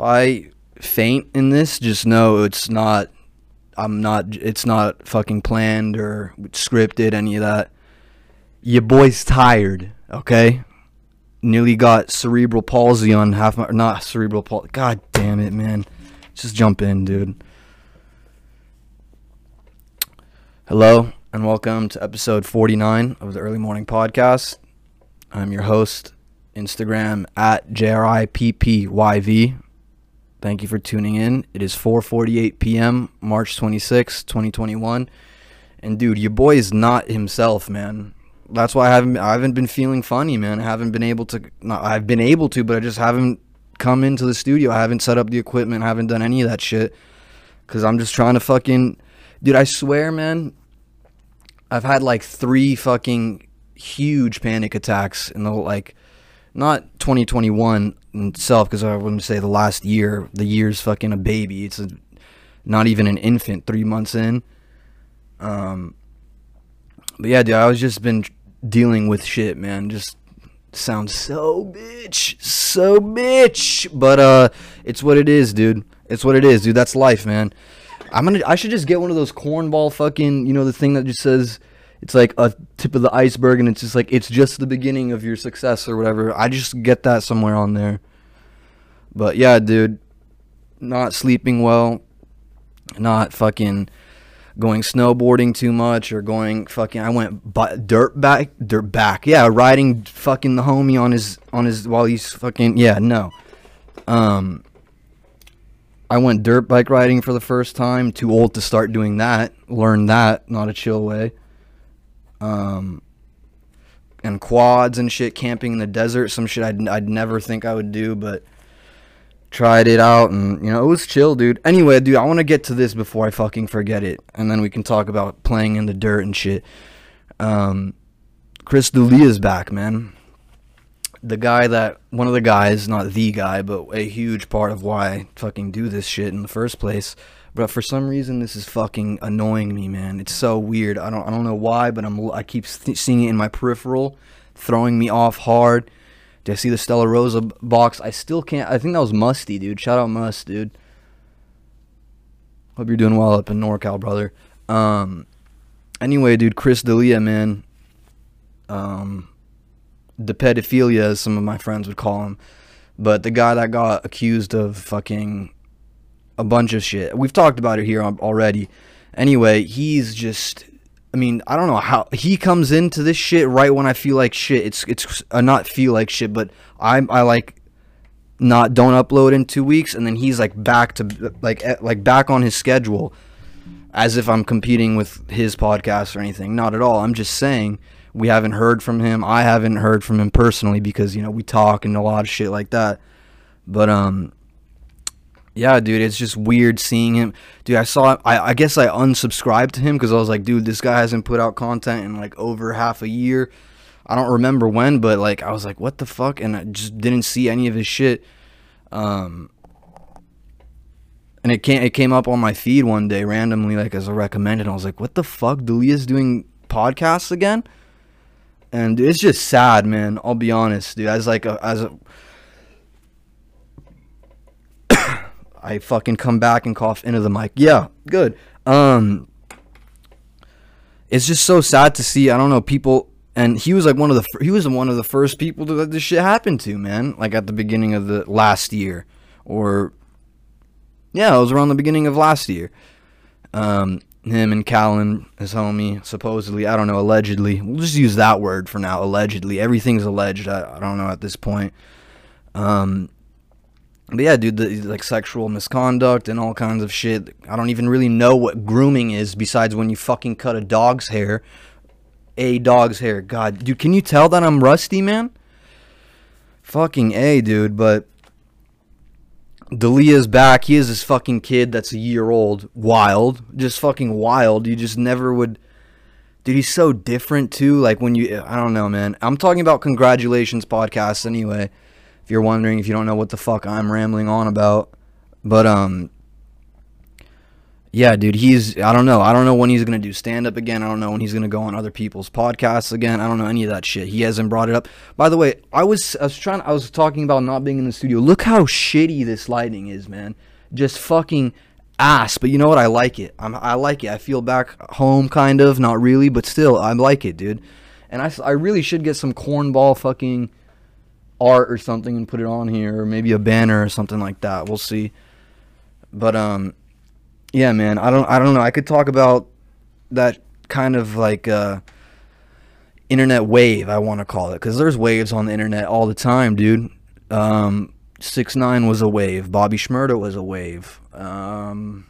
if I faint in this, just know it's not. I'm not. It's not fucking planned or scripted. Any of that. Your boy's tired. Okay. Nearly got cerebral palsy on half my. Not cerebral palsy. God damn it, man. Just jump in, dude. Hello and welcome to episode 49 of the Early Morning Podcast. I'm your host, Instagram at JRIPPYV. Thank you for tuning in. It is 4:48 p.m. March 26, 2021. And dude, your boy is not himself, man. That's why I haven't I haven't been feeling funny, man. I haven't been able to not I've been able to, but I just haven't come into the studio. I haven't set up the equipment, I haven't done any of that shit cuz I'm just trying to fucking Dude, I swear, man, I've had like 3 fucking huge panic attacks in the like not 2021 itself because I wouldn't say the last year. The year's fucking a baby. It's a, not even an infant. Three months in. Um. But yeah, dude, I was just been dealing with shit, man. Just sounds so bitch, so bitch. But uh, it's what it is, dude. It's what it is, dude. That's life, man. I'm gonna. I should just get one of those cornball fucking. You know the thing that just says it's like a tip of the iceberg and it's just like it's just the beginning of your success or whatever. I just get that somewhere on there. But yeah, dude, not sleeping well, not fucking going snowboarding too much or going fucking I went dirt back dirt back. Yeah, riding fucking the homie on his on his while he's fucking yeah, no. Um I went dirt bike riding for the first time. Too old to start doing that. Learn that, not a chill way um, and quads and shit, camping in the desert, some shit I'd, I'd never think I would do, but tried it out and you know it was chill dude. Anyway dude i want to get to this before i fucking forget it and then we can talk about playing in the dirt and shit. Um chris d'elia's back man. The guy that one of the guys not the guy but a huge part of why i fucking do this shit in the first place but for some reason, this is fucking annoying me, man. It's so weird. I don't I don't know why, but I'm I keep th- seeing it in my peripheral, throwing me off hard. Did I see the Stella Rosa box? I still can't. I think that was Musty, dude. Shout out Must, dude. Hope you're doing well up in NorCal, brother. Um. Anyway, dude, Chris D'Elia, man. Um, the pedophilia, as some of my friends would call him, but the guy that got accused of fucking a bunch of shit. We've talked about it here already. Anyway, he's just I mean, I don't know how he comes into this shit right when I feel like shit. It's it's uh, not feel like shit, but I'm I like not don't upload in 2 weeks and then he's like back to like like back on his schedule as if I'm competing with his podcast or anything. Not at all. I'm just saying we haven't heard from him. I haven't heard from him personally because, you know, we talk and a lot of shit like that. But um yeah, dude, it's just weird seeing him. Dude, I saw. I, I guess I unsubscribed to him because I was like, dude, this guy hasn't put out content in like over half a year. I don't remember when, but like I was like, what the fuck, and I just didn't see any of his shit. Um, and it came it came up on my feed one day randomly, like as a recommended. I was like, what the fuck, D'Elia's doing podcasts again, and it's just sad, man. I'll be honest, dude. As like a, as a I fucking come back and cough into the mic. Yeah, good. Um, it's just so sad to see. I don't know people, and he was like one of the he was one of the first people that this shit happened to, man. Like at the beginning of the last year, or yeah, it was around the beginning of last year. Um, him and Callan, his homie, supposedly, I don't know, allegedly. We'll just use that word for now. Allegedly, everything's alleged. I, I don't know at this point. Um, but yeah, dude, the, like sexual misconduct and all kinds of shit. I don't even really know what grooming is besides when you fucking cut a dog's hair. A dog's hair. God, dude, can you tell that I'm rusty, man? Fucking A, dude, but D'Elia's back. He is this fucking kid that's a year old. Wild. Just fucking wild. You just never would. Dude, he's so different, too. Like, when you. I don't know, man. I'm talking about congratulations podcasts anyway you're wondering, if you don't know what the fuck I'm rambling on about. But um Yeah, dude, he's I don't know. I don't know when he's to do stand up again. I don't know when he's to go on other people's podcasts again. I don't know any of that shit. He hasn't brought it up. By the way, I was I was trying I was talking about not being in the studio. Look how shitty this lighting is, man. Just fucking ass. But you know what? I like it. I'm, I like it. I feel back home kind of, not really, but still I like it, dude. And I I really should get some cornball fucking art or something and put it on here or maybe a banner or something like that. We'll see. But um yeah, man. I don't I don't know. I could talk about that kind of like uh internet wave, I want to call it, cuz there's waves on the internet all the time, dude. Um 6 9 was a wave. Bobby Shmurda was a wave. Um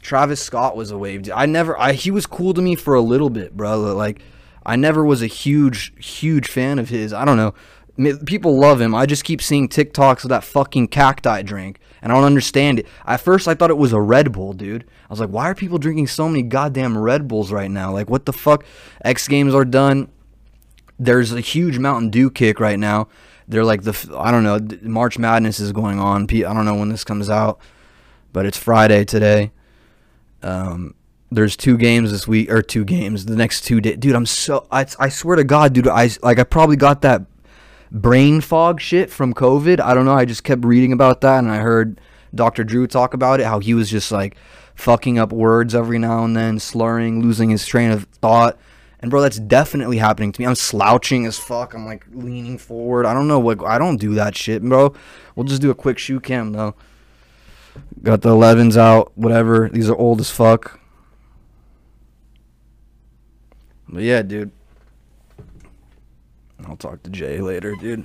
Travis Scott was a wave. I never I he was cool to me for a little bit, bro. Like I never was a huge huge fan of his. I don't know. People love him. I just keep seeing TikToks of that fucking cacti drink and I don't understand it. At first, I thought it was a Red Bull, dude. I was like, why are people drinking so many goddamn Red Bulls right now? Like, what the fuck? X Games are done. There's a huge Mountain Dew kick right now. They're like the I don't know. March Madness is going on. I don't know when this comes out, but it's Friday today. Um, there's two games this week or two games the next two days. Dude, I'm so I, I swear to God, dude. I like I probably got that brain fog shit from COVID. I don't know. I just kept reading about that and I heard Dr. Drew talk about it, how he was just like fucking up words every now and then, slurring, losing his train of thought. And bro, that's definitely happening to me. I'm slouching as fuck. I'm like leaning forward. I don't know what I don't do that shit, bro. We'll just do a quick shoe cam though. Got the 11s out, whatever. These are old as fuck. But yeah, dude. I'll talk to Jay later, dude.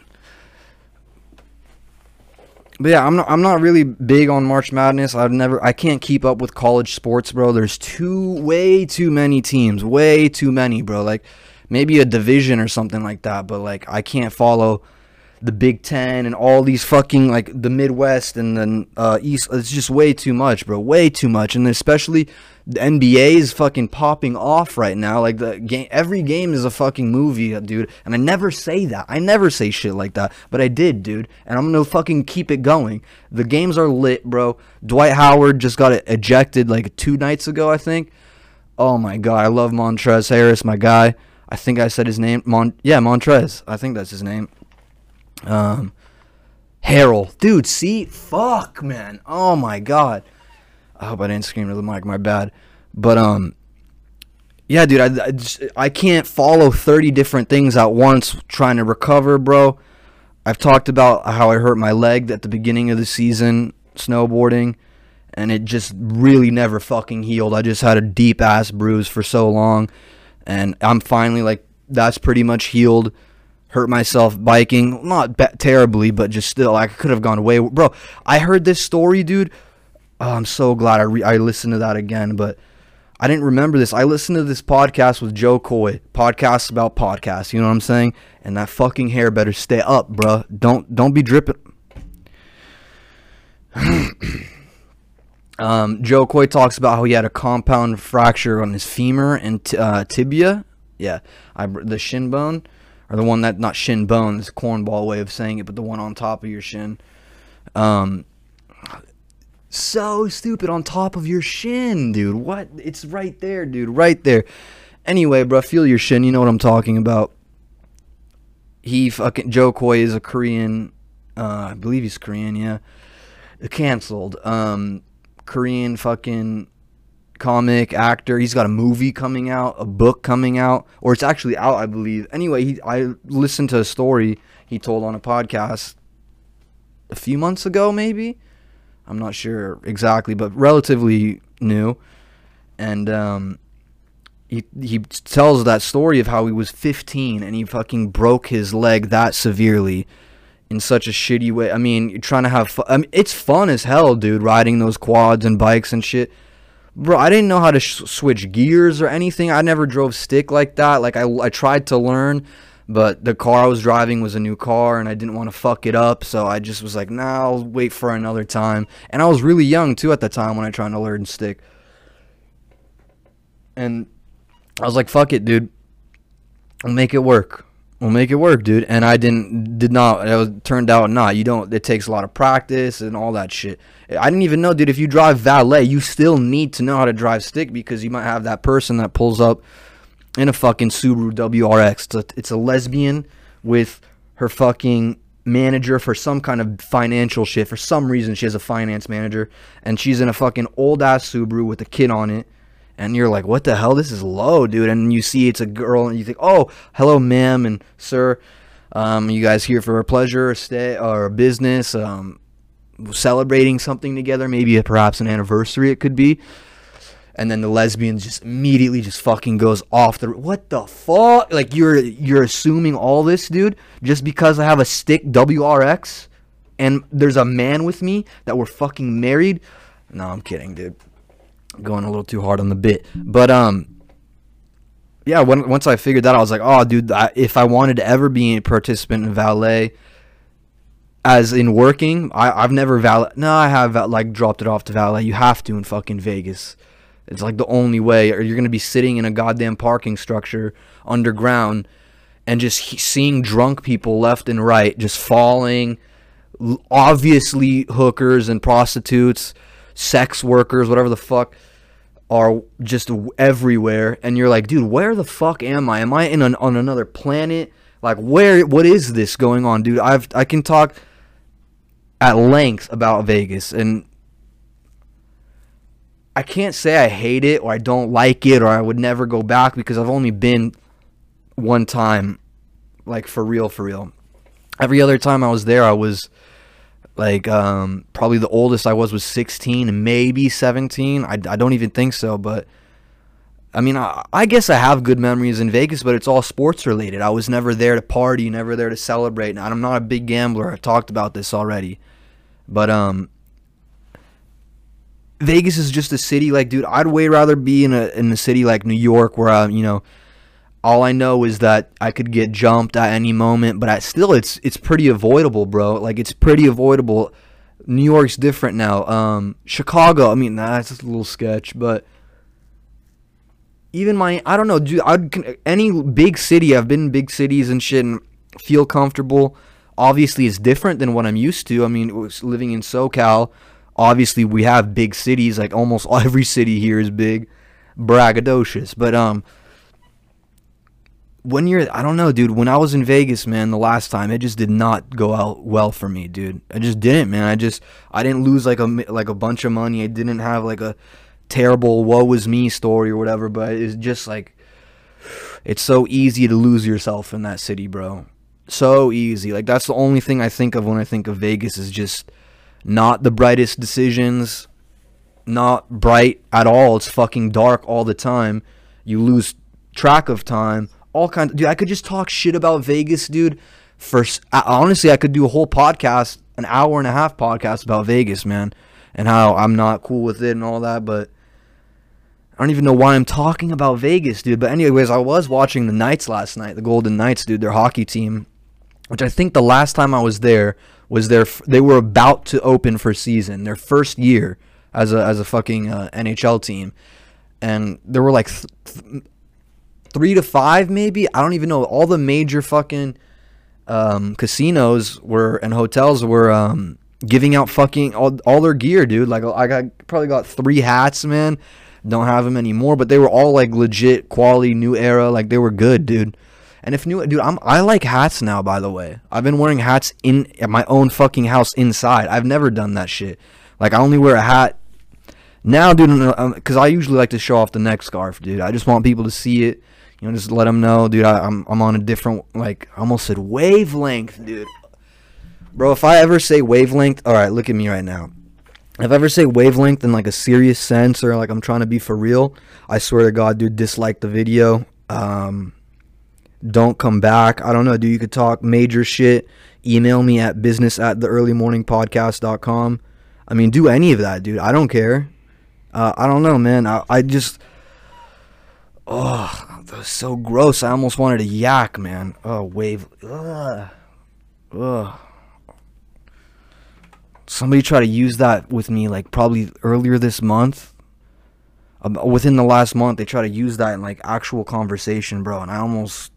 But yeah, I'm not I'm not really big on March Madness. I've never I can't keep up with college sports, bro. There's too way too many teams, way too many, bro. Like maybe a division or something like that, but like I can't follow the Big Ten and all these fucking like the Midwest and then uh, East. It's just way too much, bro. Way too much, and especially the NBA is fucking popping off right now. Like the game, every game is a fucking movie, dude. And I never say that. I never say shit like that, but I did, dude. And I'm gonna fucking keep it going. The games are lit, bro. Dwight Howard just got ejected like two nights ago, I think. Oh my god, I love Montrez Harris, my guy. I think I said his name. Mon, yeah, Montrez. I think that's his name. Um, Harold, dude. See, fuck, man. Oh my god. I hope I didn't scream to the mic. My bad. But um, yeah, dude. I I, just, I can't follow thirty different things at once trying to recover, bro. I've talked about how I hurt my leg at the beginning of the season snowboarding, and it just really never fucking healed. I just had a deep ass bruise for so long, and I'm finally like that's pretty much healed hurt myself biking. Not be- terribly, but just still, I could have gone way. Bro, I heard this story, dude. Oh, I'm so glad I re- I listened to that again, but I didn't remember this. I listened to this podcast with Jo Koy, podcasts about podcasts. You know what I'm saying? And that fucking hair better stay up, bro. Don't don't be dripping. um, Jo Koy talks about how he had a compound fracture on his femur and t- uh, tibia. Yeah, I, the shin bone or the one that not shin bone, this cornball way of saying it, but the one on top of your shin. Um, so stupid on top of your shin, dude. What? It's right there, dude. Right there. Anyway, bro, feel your shin. You know what I'm talking about. He fucking Jo Koy is a Korean. Uh, I believe he's Korean. Yeah, canceled. Um, Korean fucking comic actor. He's got a movie coming out, a book coming out, or it's actually out, I believe. Anyway, he, I listened to a story he told on a podcast a few months ago, maybe. I'm not sure exactly, but relatively new. And um, he he tells that story of how he was 15 and he fucking broke his leg that severely in such a shitty way. I mean, you're trying to have fun. I mean, it's fun as hell, dude, riding those quads and bikes and shit bro i didn't know how to sh- switch gears or anything i never drove stick like that like I, I tried to learn but the car i was driving was a new car and i didn't want to fuck it up so i just was like nah i'll wait for another time and i was really young too at the time when i tried to learn stick and i was like fuck it dude i'll make it work we'll make it work, dude. And I didn't, did not. It was, turned out not. You don't. It takes a lot of practice and all that shit. I didn't even know, dude. If you drive valet, you still need to know how to drive stick because you might have that person that pulls up in a fucking Subaru WRX. It's a, it's a lesbian with her fucking manager for some kind of financial shit. For some reason, she has a finance manager, and she's in a fucking old ass Subaru with a kid on it. And you're like, what the hell? This is low, dude. And you see it's a girl, and you think, oh, hello, ma'am and sir. Um, you guys here for a pleasure, or stay, or business, um, celebrating something together, maybe perhaps an anniversary. It could be. And then the lesbian just immediately just fucking goes off the what the fuck? Like you're you're assuming all this dude just because i have a stick wrx and there's a man with me that we're fucking married? No i'm kidding dude. Going a little too hard on the bit. But um yeah when, once i figured that i was like oh dude I, if i wanted to ever be a participant in valet as in working I, i've never valet no i have uh, like dropped it off to valet you have to in fucking vegas it's like the only way, or you're going to be sitting in a goddamn parking structure underground and just he- seeing drunk people left and right just falling. Obviously, hookers and prostitutes, sex workers, whatever the fuck, are just everywhere. And you're like, dude, where the fuck am I? Am I in an, on another planet? Like, where? What is this going on, dude? I've I can talk at length about Vegas and I can't say I hate it or I don't like it or I would never go back because I've only been one time, like for real, for real. Every other time I was there, I was like um, probably the oldest I was was 16, maybe 17. I, I don't even think so, but I mean, I, I guess I have good memories in Vegas, but it's all sports related. I was never there to party, never there to celebrate. And I'm not a big gambler. I've talked about this already, but um, Vegas is just a city like dude I'd way rather be in a in a city like New York where I you know all I know is that I could get jumped at any moment but I still it's it's pretty avoidable bro. Like it's pretty avoidable. New York's different now. Um Chicago I mean that's just a little sketch but even my I don't know dude I'd any big city I've been in big cities and shit and feel comfortable obviously it's different than what I'm used to. I mean living in SoCal obviously we have big cities like almost every city here is big braggadocious. But um when you're i don't know dude when i was in vegas man the last time it just did not go out well for me dude. I just didn't man. I just i didn't lose like a like a bunch of money. I didn't have like a terrible woe was me story or whatever but it's just like it's so easy to lose yourself in that city bro so easy like that's the only thing i think of when i think of vegas is just not the brightest decisions, not bright at all. It's fucking dark all the time. You lose track of time. All kinds. Of, dude, I could just talk shit about Vegas, dude. For honestly, I could do a whole podcast, an hour and a half podcast about Vegas, man, and how I'm not cool with it and all that. But I don't even know why I'm talking about Vegas, dude. But anyways, I was watching the Knights last night, the Golden Knights, dude, their hockey team, which I think the last time I was there was their they were about to open for season, their first year as a as a fucking uh, NHL team, and there were like th- th- three to five maybe I don't even know all the major fucking um, casinos were and hotels were um, giving out fucking all, all their gear, dude. Like I got probably got three hats, man. Don't have them anymore, but they were all like legit quality, new era. Like they were good, dude. And if new, dude, I'm I like hats now. By the way, I've been wearing hats in at my own fucking house inside. I've never done that shit. Like I only wear a hat now, dude, because um, I usually like to show off the neck scarf, dude. I just want people to see it. You know, just let them know, dude. I, I'm I'm on a different like I almost said wavelength, dude. Bro, if I ever say wavelength, all right, look at me right now. If I ever say wavelength in like a serious sense or like I'm trying to be for real, I swear to God, dude, dislike the video. Um, don't come back. I don't know, dude. You could talk major shit. Email me at business at the early morning podcast.com. I mean, do any of that, dude. I don't care. Uh, I don't know, man. I, I just. Oh, that was so gross. I almost wanted to yak, man. Oh, wave. Ugh. Ugh. Somebody tried to use that with me, like, probably earlier this month. Um, within the last month, they try to use that in, like, actual conversation, bro. And I almost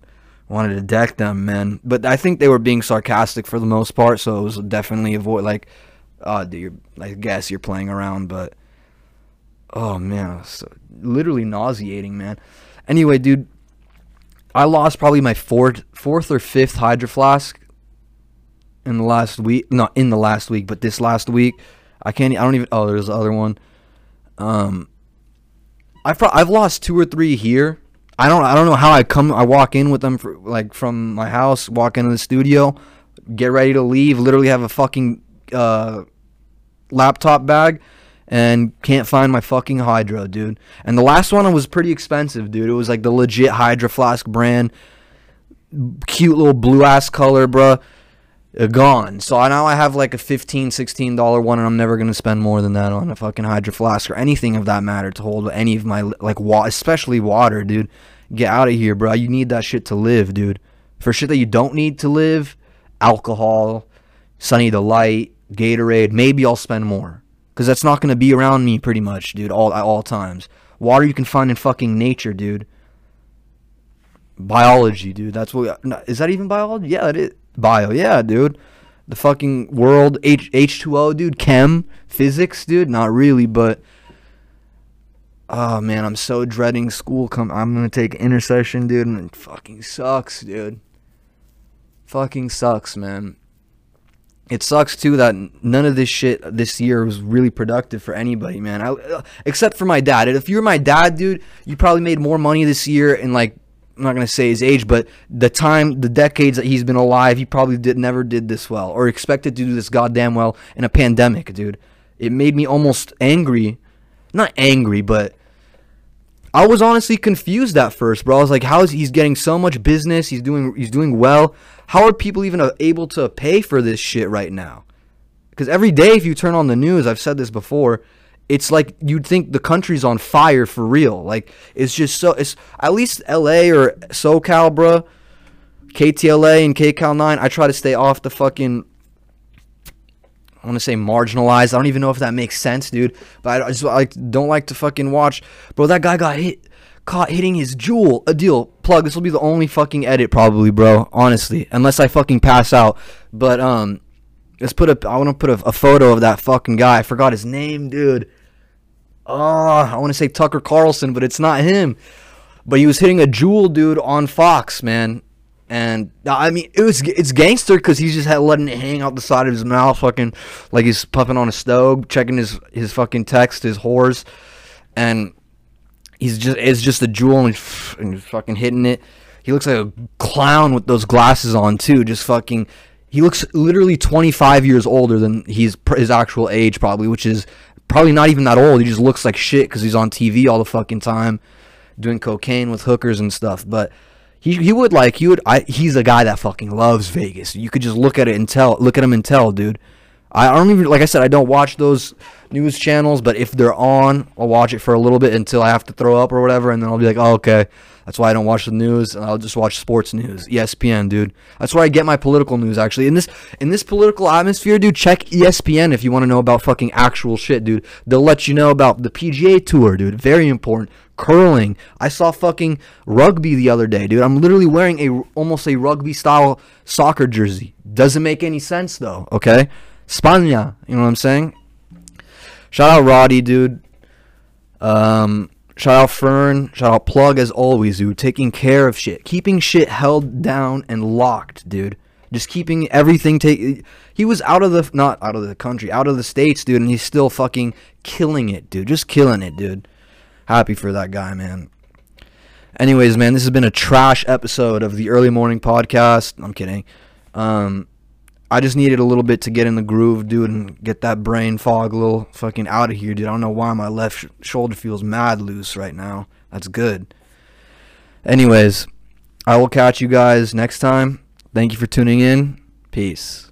wanted to deck them, man. But I think they were being sarcastic for the most part, so it was definitely avoid like, uh, dude, you're, I guess you're playing around, but oh man, so, literally nauseating, man. Anyway, dude, I lost probably my fourth, fourth or fifth hydro flask in the last week. Not in the last week, but this last week. I can't. I don't even. Oh, there's the other one. Um, I've I've lost two or three here. I don't I don't know how I come. I walk in with them for, like from my house, walk into the studio, get ready to leave. Literally have a fucking uh, laptop bag, and can't find my fucking Hydro, dude. And the last one was pretty expensive, dude. It was like the legit Hydro Flask brand, cute little blue ass color, bruh uh, Uh, gone. So now I have like a $15, 16 dollar one and I'm never going to spend more than that on a fucking hydro flask or anything of that matter to hold any of my like wa- especially water, dude. Get out of here, bro. You need that shit to live, dude. For shit that you don't need to live, alcohol, Sunny Delight, Gatorade, maybe I'll spend more cuz that's not going to be around me pretty much, dude, all at all times. Water you can find in fucking nature, dude. Biology, dude. That's what is that even biology? Yeah, it is bio. Yeah, dude. The fucking world H H2O, dude. Chem, physics, dude. Not really, but oh man, I'm so dreading school. Come, I'm gonna take intersession, dude, and it fucking sucks, dude. Fucking sucks, man. It sucks too that none of this shit this year was really productive for anybody, man. I, uh, except for my dad. If you were my dad, dude, you probably made more money this year in like I'm not gonna say his age, but the time, the decades that he's been alive, he probably did never did this well or expected to do this goddamn well in a pandemic, dude. It made me almost angry, not angry, but I was honestly confused at first, bro. I was like, how is he's getting so much business? He's doing he's doing well. How are people even able to pay for this shit right now? Because every day, if you turn on the news, I've said this before it's like you'd think the country's on fire for real. Like it's just so it's at least LA or SoCal, bro. KTLA and KCal 9. I try to stay off the fucking I want to say marginalized. I don't even know if that makes sense, dude. But I just like don't like to fucking watch. Bro, that guy got hit caught hitting his Juul. A deal. Plug. This will be the only fucking edit probably, bro. Honestly, unless I fucking pass out. But um Let's put a. I want to put a, a, photo of that fucking guy. I forgot his name, dude. Oh, I want to say Tucker Carlson, but it's not him. But he was hitting a Juul, dude, on Fox, man. And I mean, it was it's gangster because he's just had letting it hang out the side of his mouth, fucking like he's puffing on a stove, checking his his fucking text, his whores, and he's just it's just a Juul and and fucking hitting it. He looks like a clown with those glasses on too, just fucking he looks literally 25 years older than he's his actual age probably, which is probably not even that old. He just looks like shit because he's on TV all the fucking time, doing cocaine with hookers and stuff. But he he would like he would I he's a guy that fucking loves Vegas. You could just look at it and tell, look at him and tell, dude. I don't even like I said I don't watch those news channels, but if they're on, I'll watch it for a little bit until I have to throw up or whatever, and then I'll be like, oh, okay, that's why I don't watch the news. and I'll just watch sports news, ESPN, dude. That's where I get my political news. Actually, in this in this political atmosphere, dude, check ESPN if you want to know about fucking actual shit, dude. They'll let you know about the PGA Tour, dude. Very important. Curling. I saw fucking rugby the other day, dude. I'm literally wearing a almost a rugby style soccer jersey. Doesn't make any sense though. Okay, Spania. You know what I'm saying? Shout out Roddy, dude. Um, Shout out Fern. Shout out Plug as always, dude. Taking care of shit. Keeping shit held down and locked, dude. Just keeping everything take he was out of the not out of the country, out of the states, dude, and he's still fucking killing it, dude. Just killing it, dude. Happy for that guy, man. Anyways, man, this has been a trash episode of the early morning podcast. I'm kidding. Um I just needed a little bit to get in the groove, dude, and get that brain fog a little fucking out of here, dude. I don't know why my left sh- shoulder feels mad loose right now. That's good. Anyways, I will catch you guys next time. Thank you for tuning in. Peace.